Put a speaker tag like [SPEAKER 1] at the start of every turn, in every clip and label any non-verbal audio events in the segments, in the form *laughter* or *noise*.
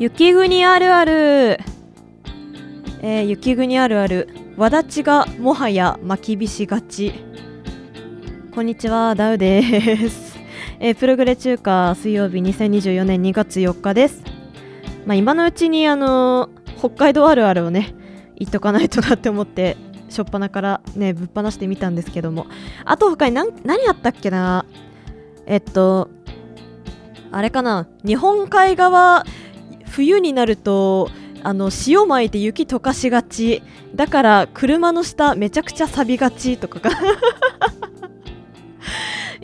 [SPEAKER 1] 雪国あるある、えー、雪国あるある。わだちがもはや巻きびしがち。こんにちはダウです、えー、プログレ中華水曜日2024年2月4日です。まあ今のうちにあのー、北海道あるあるをね言っとかないとなって思ってしょっぱなからねぶっ放してみたんですけども。あと他に何何あったっけな？えっとあれかな？日本海側冬になるとあの塩まいて雪溶かしがち。だから車の下めちゃくちゃ錆びがちとかが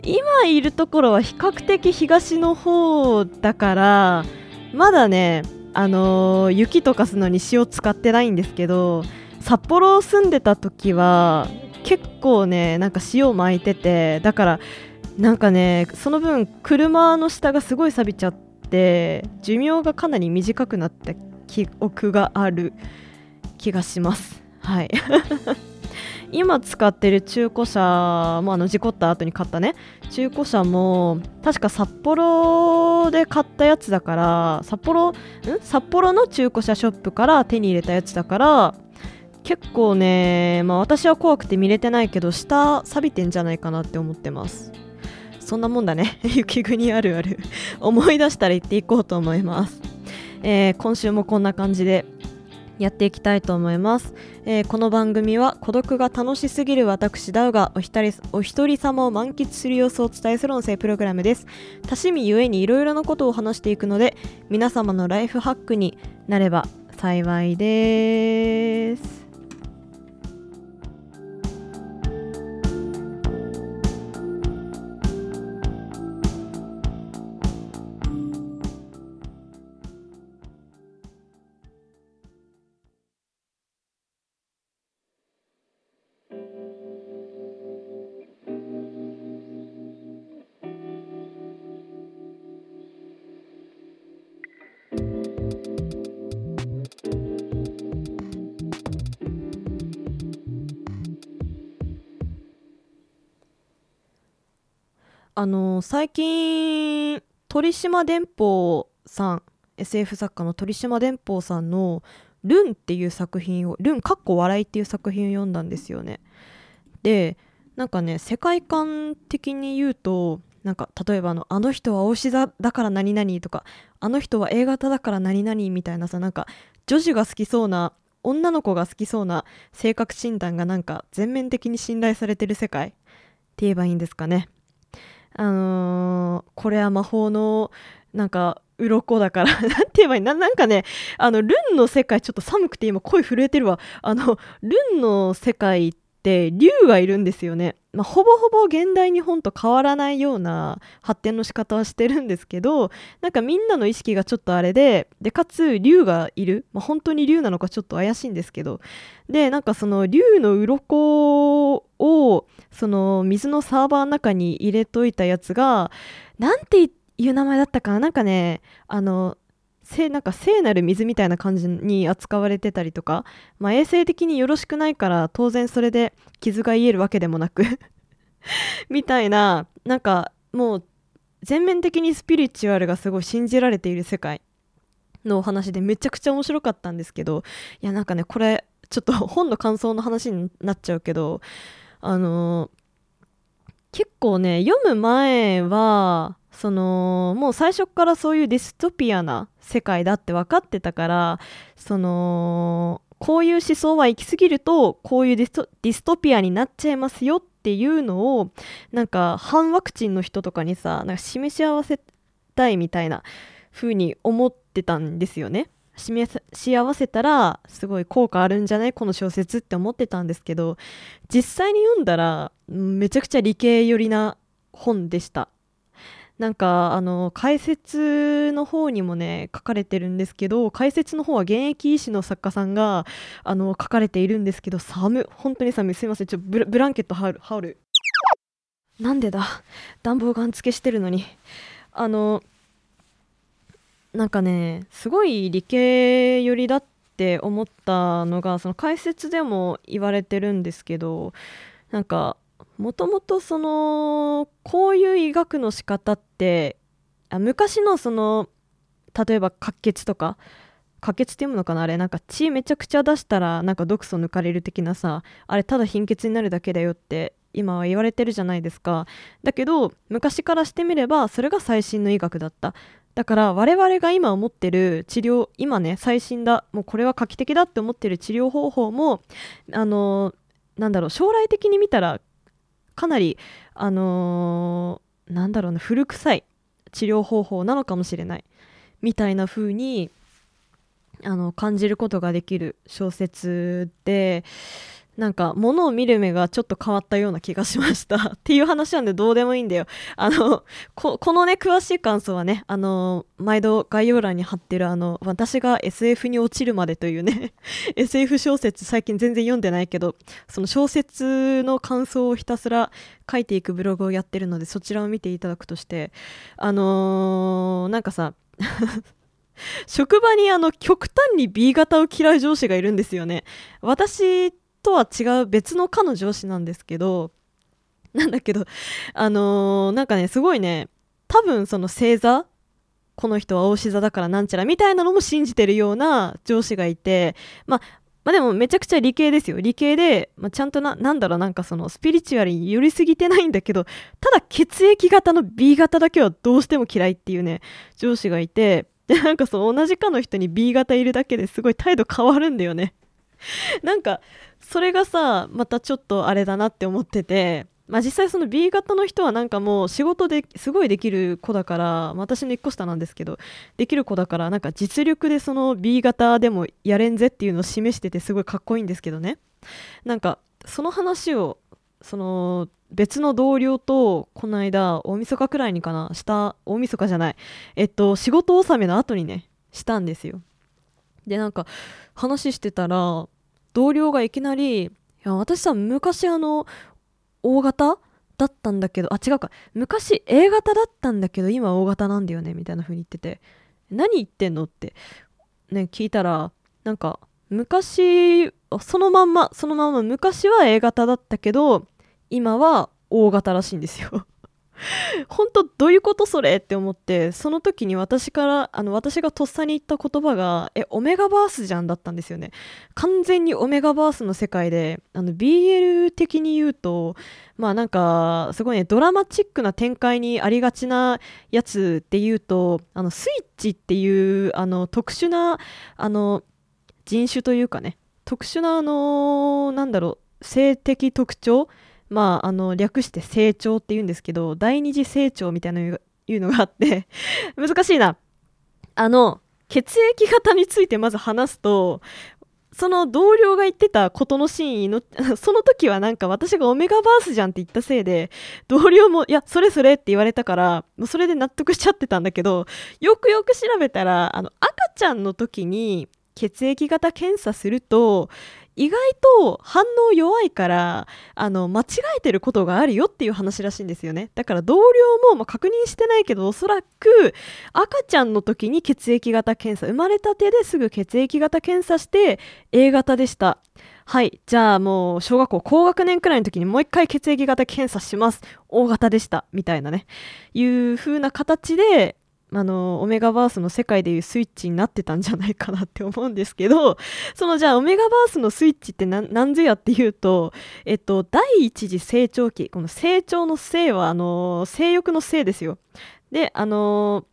[SPEAKER 1] 今いるところは比較的東の方だからまだねあのー、雪溶かすのに塩使ってないんですけど札幌住んでた時は結構ねなんか塩巻いててだからなんかねその分車の下がすごい錆びちゃって寿命がかなり短くなった記憶がある気がします。はい。今使ってる中古車もあの事故った後に買ったね。中古車も確か札幌で買ったやつだから札幌ん？札幌の中古車ショップから手に入れたやつだから結構ね、まあ、私は怖くて見れてないけど下錆びてんじゃないかなって思ってます。そんなもんだね。*laughs* 雪国あるある。思い出したら言っていこうと思います、えー、今週もこんな感じで。やっていきたいと思います、えー、この番組は孤独が楽しすぎる私ダウがお一人お一人様を満喫する様子をお伝えする音声プログラムです。多趣味ゆえにいろいろなことを話していくので皆様のライフハックになれば幸いです。あの最近鳥島電報さん SF 作家の鳥島電報さんの「ルン」っていう作品を「ルン」かっこ笑いっていう作品を読んだんですよね。でなんかね世界観的に言うとなんか例えばあの「あの人はお牛座だから何々」とか「あの人は A 型だから何々」みたいなさなんか女児が好きそうな女の子が好きそうな性格診断がなんか全面的に信頼されてる世界って言えばいいんですかね。あのー、これは魔法のなんか鱗だから *laughs* なんて言えばいいななんかねあのルンの世界ちょっと寒くて今声震えてるわ。あのルンの世界って竜がいるんですよね、まあ、ほぼほぼ現代日本と変わらないような発展の仕方はしてるんですけどなんかみんなの意識がちょっとあれででかつ竜がいる、まあ、本当に竜なのかちょっと怪しいんですけど。でなんかその竜の鱗をその水のサーバーの中に入れといたやつがなんていう名前だったかな？なんかねあの聖なんか聖なる水みたいな感じに扱われてたりとか、まあ、衛生的によろしくないから当然それで傷が癒えるわけでもなく *laughs* みたいななんかもう全面的にスピリチュアルがすごい信じられている世界のお話でめちゃくちゃ面白かったんですけどいやなんかねこれちょっと本の感想の話になっちゃうけどあの、結構ね読む前はそのもう最初からそういうディストピアな世界だって分かってたからそのこういう思想は行き過ぎるとこういうディストピアになっちゃいますよっていうのをなんか反ワクチンの人とかにさなんか示し合わせたいみたいな風に思ってたんですよね。示し合わせたらすごい効果あるんじゃない？この小説って思ってたんですけど実際に読んだらめちゃくちゃ理系寄りな本でした。なんかあの解説の方にもね書かれてるんですけど解説の方は現役医師の作家さんがあの書かれているんですけど寒本当に寒い。すいません。ちょブブランケット羽織る羽織る。なんでだ？暖房ガン付けしてるのに。あのなんかねすごい理系寄りだって思ったのがその解説でも言われてるんですけどなんかもともとそのこういう医学の仕方ってあ昔のその例えば滑血とか可決って読むのかなあれなんか血めちゃくちゃ出したらなんか毒素抜かれる的なさあれただ貧血になるだけだよって今は言われてるじゃないですか。だけど昔からしてみればそれが最新の医学だった。だから我々が今思ってる治療今ね最新だもうこれは画期的だって思ってる治療方法もあのなんだろう将来的に見たらかなりあのー、なんだろうな古臭い治療方法なのかもしれない。みたいな風にあの感じることができる小説でなんか物を見る目がちょっと変わったような気がしました。*laughs* っていう話なんでどうでもいいんだよ。あのこのね詳しい感想はねあの毎度概要欄に貼ってるあの私が SF に落ちるまでというね *laughs* SF 小説最近全然読んでないけどその小説の感想をひたすら書いていくブログをやってるのでそちらを見ていただくとしてあのー、なんかさ *laughs* 職場にあの極端に B 型を嫌う上司がいるんですよね。私とは違う別の彼の上司なんですけどなんだけどあのー、なんかねすごいね多分その星座この人は大志座だからなんちゃらみたいなのも信じてるような上司がいてまあまあでもめちゃくちゃ理系ですよ。理系で、まあ、ちゃんとな、なんだろう、なんかそのスピリチュアルに寄りすぎてないんだけど、ただ血液型の B 型だけはどうしても嫌いっていうね、上司がいて、で、なんかその同じかの人に B 型いるだけですごい態度変わるんだよね。*laughs* なんか、それがさまたちょっとあれだなって思っててまあ実際その B 型の人はなんかもう仕事ですごいできる子だから私の1個下なんですけどできる子だからなんか実力でその B 型でもやれんぜっていうのを示しててすごいかっこいいんですけどね。なんかその話をその別の同僚とこの間大晦日くらいにかなした大晦日じゃないえっと仕事納めの後にねしたんですよ。でなんか話してたら同僚がいきなり「いや私さ昔あの O 型だったんだけどあ違うか昔 A 型だったんだけど今 O 型なんだよね」みたいな風に言ってて「何言ってんの?」ってね聞いたらなんか昔そのまんまそのまんま昔は A 型だったけど今は O 型らしいんですよ *laughs* 本当どういうことそれって思ってその時に私からあの私がとっさに言った言葉がえオメガバースじゃんだったんですよね。完全にオメガバースの世界であの BL 的に言うとまあなんかすごいねドラマチックな展開にありがちなやつっていうとあのスイッチっていうあの特殊なあの人種というかね特殊なあのなんだろう性的特徴まあ、あの略して成長っていうんですけど第二次成長みたいないうのがあって *laughs* 難しいな。あの血液型についてまず話すとその同僚が言ってたことの真意の *laughs* その時はなんか私がオメガバースじゃんって言ったせいで同僚もいやそれそれって言われたからもうそれで納得しちゃってたんだけどよくよく調べたらあの赤ちゃんの時に血液型検査すると意外と反応弱いからあの間違えてることがあるよっていう話らしいんですよね。だから同僚も、まあ、確認してないけどおそらく赤ちゃんの時に血液型検査生まれたてですぐ血液型検査して A 型でした。はいじゃあもう小学校高学年くらいの時にもう一回血液型検査します。O 型でした。みたいなね。いう風な形であのオメガバースの世界でいうスイッチになってたんじゃないかなって思うんですけど *laughs* そのじゃあオメガバースのスイッチって何ぞやっていうと、えっと、第一次成長期この成長の性はあの性欲の性ですよ。であの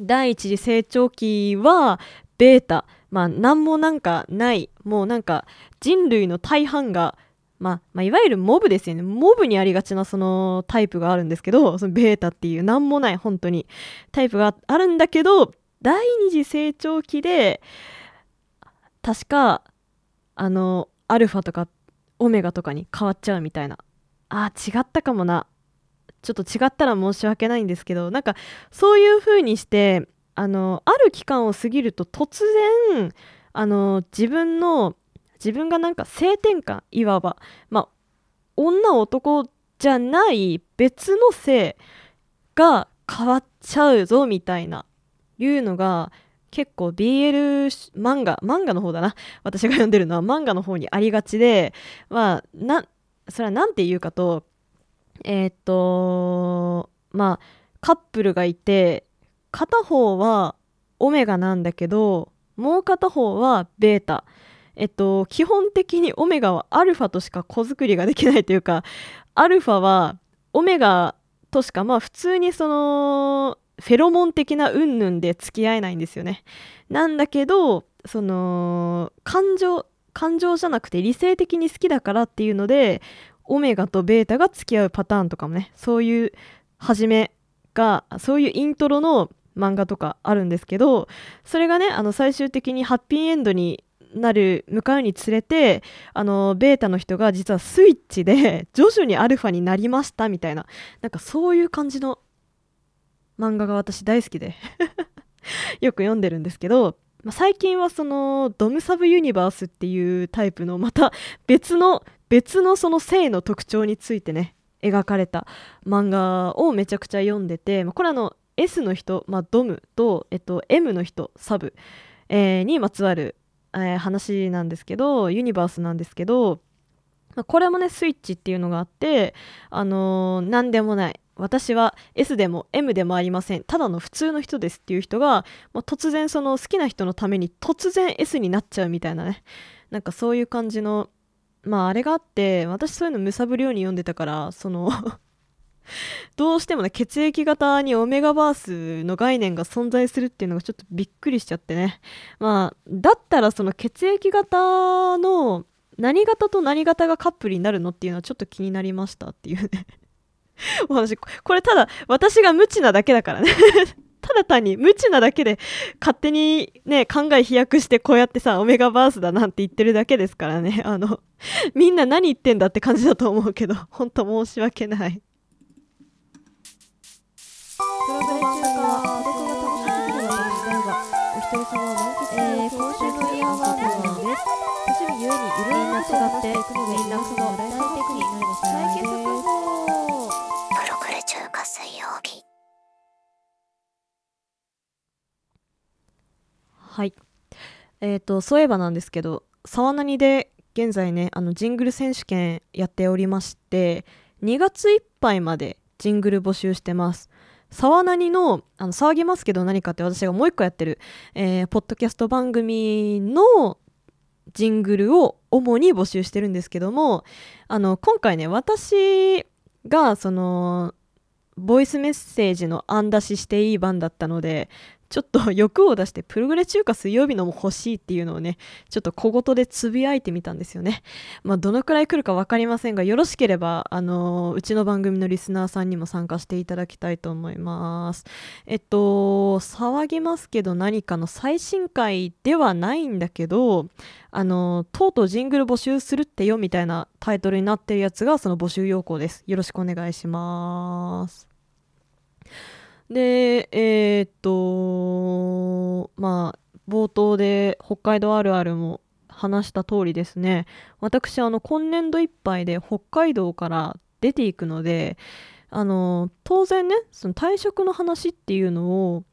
[SPEAKER 1] 第一次成長期はベータ。まあ何もなんかない。もうなんか人類の大半がまあ、まあ、いわゆるモブですよね。モブにありがちなそのタイプがあるんですけど、そのベータっていう何もない本当にタイプがあるんだけど、第二次成長期で、確か、あの、アルファとかオメガとかに変わっちゃうみたいな。あ、違ったかもな。ちょっと違ったら申し訳ないんですけど、なんかそういう風にして、あの、ある期間を過ぎると突然、あの、自分の自分がなんか性転換いわばまあ女男じゃない別の性が変わっちゃうぞみたいないうのが結構 BL 漫画漫画の方だな。私が読んでるのは漫画の方にありがちでまあなそれは何て言うかとえー、っとまあカップルがいて片方はオメガなんだけどもう片方はベータ。えっと基本的にオメガはアルファとしか子作りができないというかアルファはオメガとしかまあ普通にそのフェロモン的な云々で付き合えないんですよね。なんだけどその感情感情じゃなくて理性的に好きだからっていうのでオメガとベータが付き合うパターンとかもねそういう始めがそういうイントロの漫画とかあるんですけどそれがねあの最終的にハッピーエンドになる向かうにつれてあのベータの人が実はスイッチで *laughs* 徐々にアルファになりましたみたいななんかそういう感じの漫画が私大好きで *laughs* よく読んでるんですけど、まあ、最近はそのドムサブユニバースっていうタイプのまた別の別のその性の特徴についてね描かれた漫画をめちゃくちゃ読んでて、まあ、これあの S の人、まあ、ドムと、えっと、M の人サブ、えー、にまつわる、えー、話なんですけどユニバースなんですけど、これもねスイッチっていうのがあってあのー、何でもない。私は S でも M でもありません。ただの普通の人ですっていう人が、まあ、突然その好きな人のために突然 S になっちゃうみたいなね。なんかそういう感じのまああれがあって私そういうのむさぶるように読んでたからそのどうしてもね血液型にオメガバースの概念が存在するっていうのがちょっとびっくりしちゃってね。まあだったらその血液型の何型と何型がカップルになるのっていうのはちょっと気になりましたっていうね。*laughs* お話これただ私が無知なだけだからね。*laughs* ただ単に無知なだけで勝手にね考え飛躍してこうやってさオメガバースだなんて言ってるだけですからね。あのみんな何言ってんだって感じだと思うけど本当申し訳ない。トラブル中華は孤独が楽しみる私だがお一人様を満喫する、えー、今週のイヤーワークです趣味ゆえにい。ろいろな違っていくので連絡が大体的になります最近速報トロクル中華水曜日はいえーと、そういえばなんですけど沢何で現在ねあのジングル選手権やっておりまして2月いっぱいまでジングル募集してます。沢何のあの騒ぎますけど何かって私がもう一個やってる、えー、ポッドキャスト番組のジングルを主に募集してるんですけどもあの今回ね私がそのボイスメッセージの案出ししていい番だったのでちょっと欲を出してプログレ中華水曜日のも欲しいっていうのをねちょっと小言でつぶやいてみたんですよね。まあどのくらい来るか分かりませんがよろしければあのうちの番組のリスナーさんにも参加していただきたいと思います。えっと騒ぎますけど何かの最新回ではないんだけどあのとうとうジングル募集するってよみたいなタイトルになってるやつがその募集要項です。よろしくお願いします。でえー、っとまあ冒頭で北海道あるあるも話した通りですね。私あの今年度いっぱいで北海道から出ていくのであの当然ねその退職の話っていうのを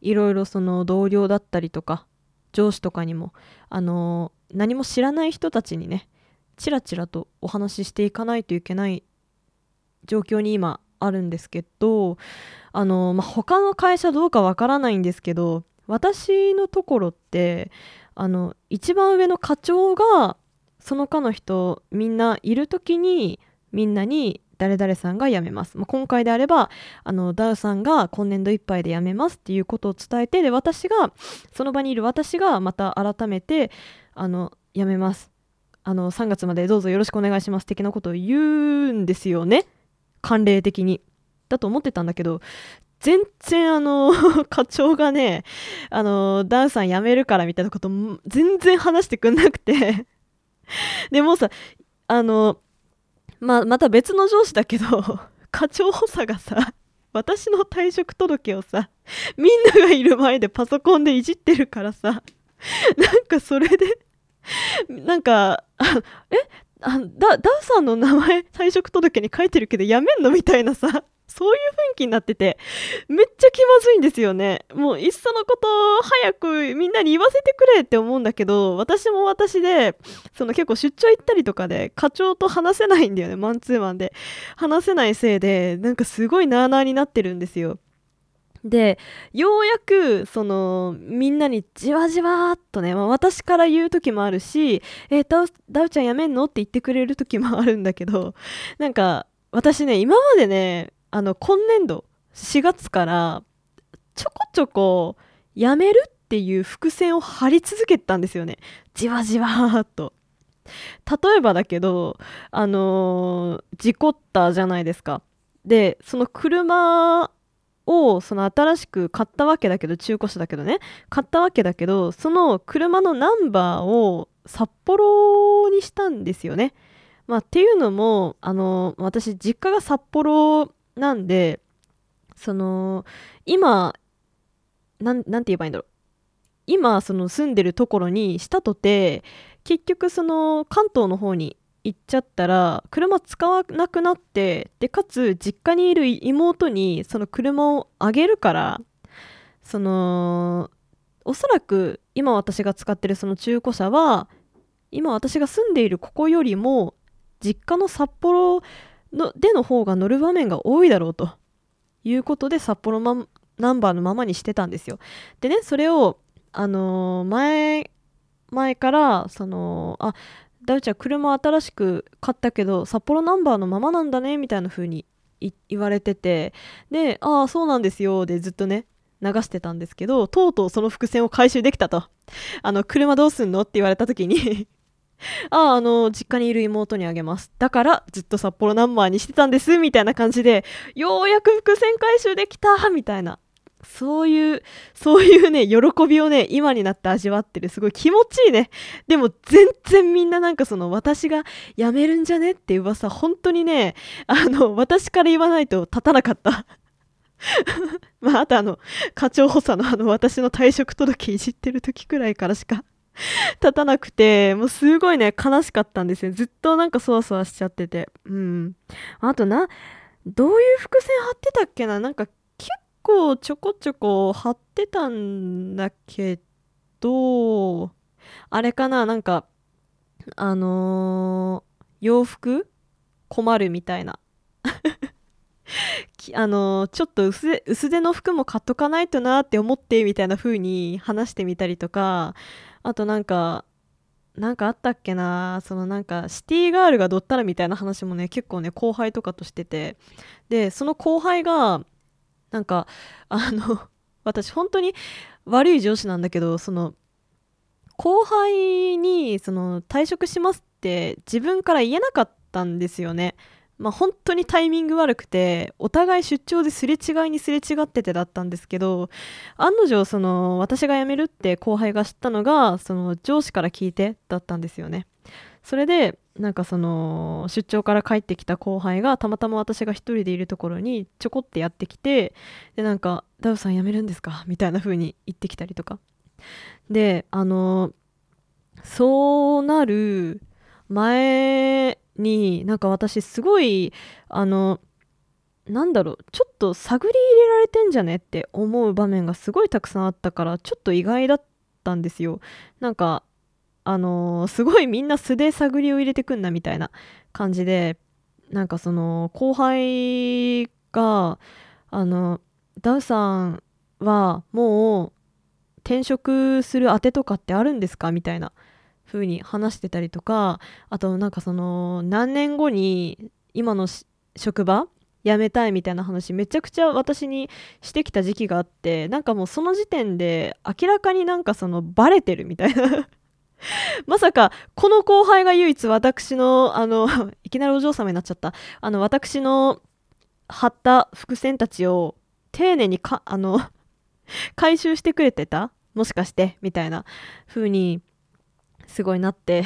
[SPEAKER 1] いろいろその同僚だったりとか上司とかにもあの何も知らない人たちにねちらちらとお話ししていかないといけない状況に今あるんですけどあの、まあ、他の会社どうかわからないんですけど私のところってあの一番上の課長がその課の人みんないる時にみんなに誰々さんが辞めます、まあ、今回であればあのダウさんが今年度いっぱいで辞めますっていうことを伝えてで私がその場にいる私がまた改めてあの辞めます。あの3月までどうぞよろしくお願いします的なことを言うんですよね。慣例的に。だと思ってたんだけど全然あの *laughs* 課長がねあのダンさん辞めるからみたいなこと全然話してくんなくて *laughs* でもさあのままた別の上司だけど *laughs* 課長補佐がさ私の退職届をさみんながいる前でパソコンでいじってるからさなんかそれでなんかえ？あだダウさんの名前退職届に書いてるけどやめんのみたいなさそういう雰囲気になっててめっちゃ気まずいんですよね。もういっそのこと早くみんなに言わせてくれって思うんだけど私も私でその結構出張行ったりとかで課長と話せないんだよねマンツーマンで。話せないせいでなんかすごいなあなあになってるんですよ。でようやくそのみんなにじわじわっとね、まあ、私から言う時もあるし「えー、ダウダウちゃんやめんの?」って言ってくれる時もあるんだけどなんか私ね今までねあの今年度4月からちょこちょこやめるっていう伏線を張り続けたんですよねじわじわーっと例えばだけどあのー、事故ったじゃないですかでその車をその新しく買ったわけだけど中古車だけどね買ったわけだけどその車のナンバーを札幌にしたんですよね。まあ、っていうのもあの私実家が札幌なんでその今なんて言えばいいんだろう今その住んでるところにしたとて結局その関東の方に行っちゃったら車使わなくなってでかつ実家にいる妹にその車をあげるからそのおそらく今私が使ってるその中古車は今私が住んでいるここよりも実家の札幌のでの方が乗る場面が多いだろうということで札幌、ま、ナンバーのままにしてたんですよ。でねそれをあのー、前前からそのあダウちゃん車新しく買ったけど札幌ナンバーのままなんだねみたいな風に言われててでああそうなんですよでずっとね流してたんですけどとうとうその伏線を回収できたとあの車どうすんのって言われた時に *laughs* ああ、あの、実家にいる妹にあげます。だから、ずっと札幌ナンバーにしてたんです、みたいな感じで、ようやく伏線回収できたみたいな。そういう、そういうね、喜びをね、今になって味わってる。すごい気持ちいいね。でも、全然みんななんかその、私が辞めるんじゃねって噂、本当にね、あの、私から言わないと立たなかった。*laughs* まあ、あとあの、課長補佐のあの、私の退職届いじってる時くらいからしか *laughs* 立たなくて、もうすごいね、悲しかったんですよ。ずっとなんかそわそわしちゃってて。うん。あとな、どういう伏線張ってたっけな？なんか構ちょこちょこ貼ってたんだけど、あれかななんか、あのー、洋服困るみたいな。*laughs* あのー、ちょっと薄手の服も買っとかないとなって思ってみたいな風に話してみたりとかあとなんかなんかあったっけなそのなんかシティガールがどったらみたいな話もね結構ね後輩とかとしててでその後輩がなんかあの *laughs* 私本当に悪い上司なんだけどその後輩にその退職しますって自分から言えなかったんですよね。まあ、本当にタイミング悪くてお互い出張ですれ違いにすれ違っててだったんですけど案の定その私が辞めるって後輩が知ったのがその上司から聞いてだったんですよね。それでなんかその出張から帰ってきた後輩がたまたま私が一人でいるところにちょこってやってきてでなんか「ダウさん辞めるんですか?」みたいな風に言ってきたりとかであのそうなる前になんか私すごいあのなんだろうちょっと探り入れられてんじゃねって思う場面がすごいたくさんあったからちょっと意外だったんですよなんかあのー、すごいみんな素で探りを入れてくんなみたいな感じでなんかその後輩があのダウさんはもう転職する当てとかってあるんですかみたいな風に話してたりとかあとなんかその何年後に今の職場辞めたいみたいな話めちゃくちゃ私にしてきた時期があってなんかもうその時点で明らかになんかそのバレてるみたいな *laughs* まさかこの後輩が唯一私のあの *laughs* いきなりお嬢様になっちゃった。あの私の貼った伏線たちを丁寧にかあの *laughs* 回収してくれてた？もしかして？みたいな風にすごいなって。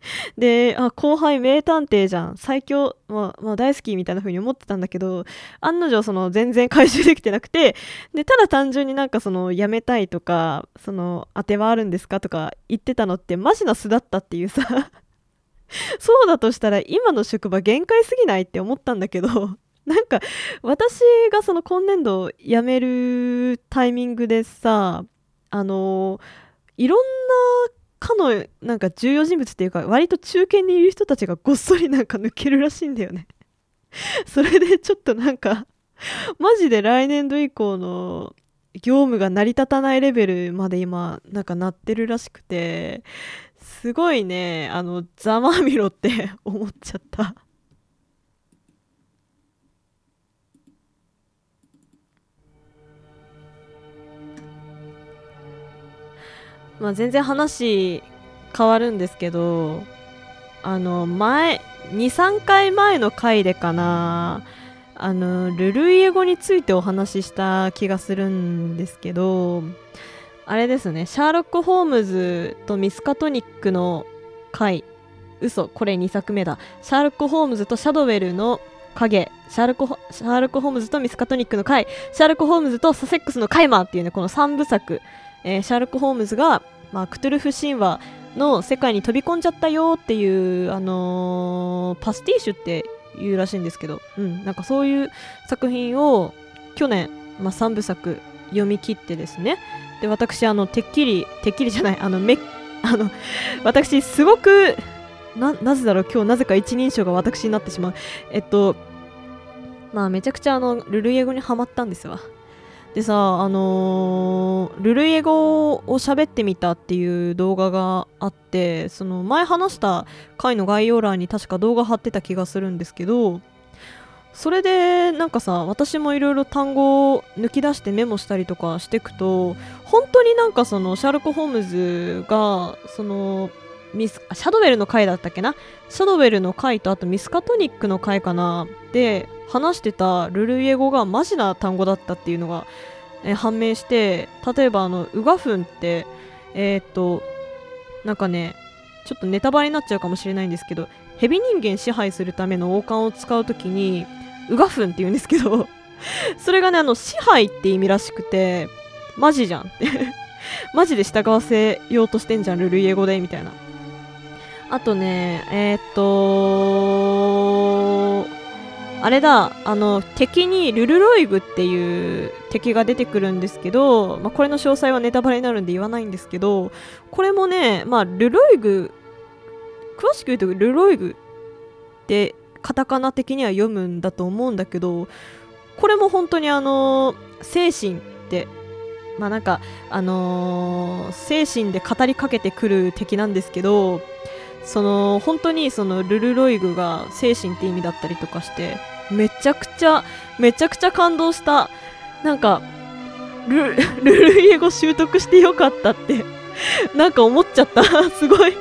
[SPEAKER 1] *laughs* であ後輩名探偵じゃん。最強、まあ、まあ、大好きみたいな風に思ってたんだけど案の定その全然回収できてなくてでただ単純になんかその辞めたいとかその当てはあるんですかとか言ってたのってマジな素だったっていうさ。*laughs* そうだとしたら今の職場限界すぎないって思ったんだけど *laughs* なんか私がその今年度辞めるタイミングでさあのいろんなかのなんか重要人物っていうか割と中堅にいる人たちがごっそりなんか抜けるらしいんだよね。*laughs* それでちょっとなんかマジで来年度以降の業務が成り立たないレベルまで今なんかなってるらしくてすごいねあのざまみろって思っちゃった。まあ全然話変わるんですけどあの前23回前の回でかなあのルルイエ語についてお話しした気がするんですけどあれですねシャーロック・ホームズとミスカトニックの怪嘘これ2作目だ。シャーロック・ホームズとシャドウェルの影シャーロックシャーロック・ホームズとミスカトニックの怪シャーロック・ホームズとサセックスのカイマーっていうねこの3部作、えー、シャーロック・ホームズが、まあ、クトゥルフ神話の世界に飛び込んじゃったよっていう、あのー、パスティッシュっていうらしいんですけど、うん、なんかそういう作品を去年、まあ、3部作読み切ってですね。で私あのてっきりてっきりじゃないあのめ *laughs* あの私すごくなぜだろう今日なぜか一人称が私になってしまう。えっとまあめちゃくちゃあのルルイエ語にはまったんですわ。でさあのー、ルルイエ語を喋ってみたっていう動画があってその前話した回の概要欄に確か動画貼ってた気がするんですけどそれでなんかさ私もいろいろ単語を抜き出してメモしたりとかしていくと本当になんかそのシャーロック・ホームズがそのミスシャドウェルの回だったっけな？シャドウェルの回とあとミスカトニックの回かな？で話してたルルイエ語がマジな単語だったっていうのが、えー、判明して例えばあのウガフンってえー、っとなんかねちょっとネタバレになっちゃうかもしれないんですけどヘビ人間支配するための王冠を使う時にウガフンって言うんですけど *laughs* それがねあの支配って意味らしくてマジじゃんって。*laughs* マジで従わせようとしてんじゃんルルイエ語でみたいな。あとねえー、っとあれだあの敵にルルロイグっていう敵が出てくるんですけど、まあ、これの詳細はネタバレになるんで言わないんですけどこれもね、まあ、ルロイグ詳しく言うとルロイグってカタカナ的には読むんだと思うんだけどこれも本当にあの精神ってまあなんかあのー、精神で語りかけてくる敵なんですけどその本当にそのルルロイグが精神って意味だったりとかしてめちゃくちゃめちゃくちゃ感動した。なんかル *laughs* ルルイエ語習得してよかったってなんか思っちゃった。*laughs* すごい。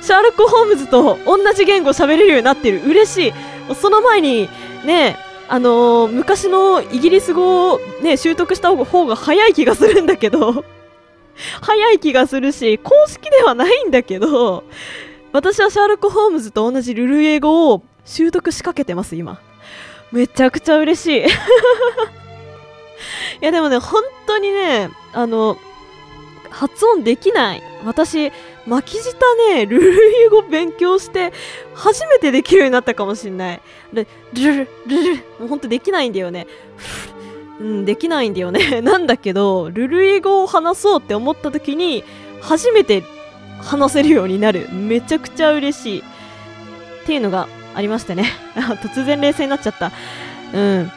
[SPEAKER 1] シャーロック・ホームズと同じ言語喋れるようになってる。嬉しい。その前にねあのー、昔のイギリス語をね習得した方が早い気がするんだけど。早い気がするし公式ではないんだけど私はシャーロック・ホームズと同じルル英語を習得しかけてます今。めちゃくちゃ嬉しい。*laughs* いやでもね本当にねあの発音できない。私巻き舌ねルル英語勉強して初めてできるようになったかもしんない。ルルルルルもうほんとできないんだよね。*laughs* うん、できないんだよね。*laughs* なんだけどルル英語を話そうって思った時に初めて話せるようになる。めちゃくちゃ嬉しい。っていうのがありましてね。*laughs* 突然冷静になっちゃった。うん。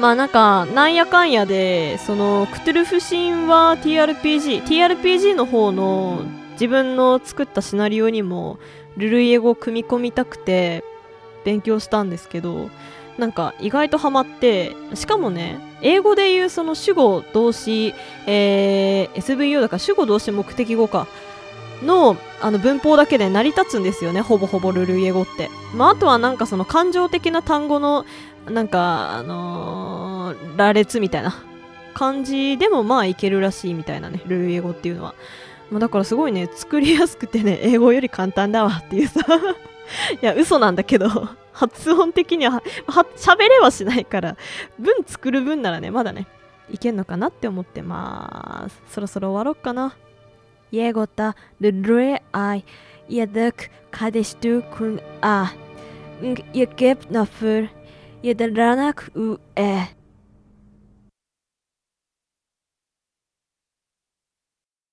[SPEAKER 1] まあなんかなんやかんやでそのクトゥルフ神話 TRPG TRPG の方の自分の作ったシナリオにもルルイエ語を組み込みたくて勉強したんですけどなんか意外とハマってしかもね英語で言うその主語動詞、えー、SVO だから主語動詞目的語か。のあの文法だけで成り立つんですよねほぼほぼルルイエ語って、まあ、あとはなんかその感情的な単語のなんかあのー、羅列みたいな。感じでもまあいけるらしいみたいなねルルイエ語っていうのは、まあ、だからすごいね作りやすくてね英語より簡単だわっていうさ。*laughs* いや嘘なんだけど発音的には喋れはしないから文作る分ならねまだねいけんのかなって思ってまあそろそろ終わろっかな。 예고다. 드레 아이. 예득 가데시두 군아 응예캡 나풀 예들라나 그 우에.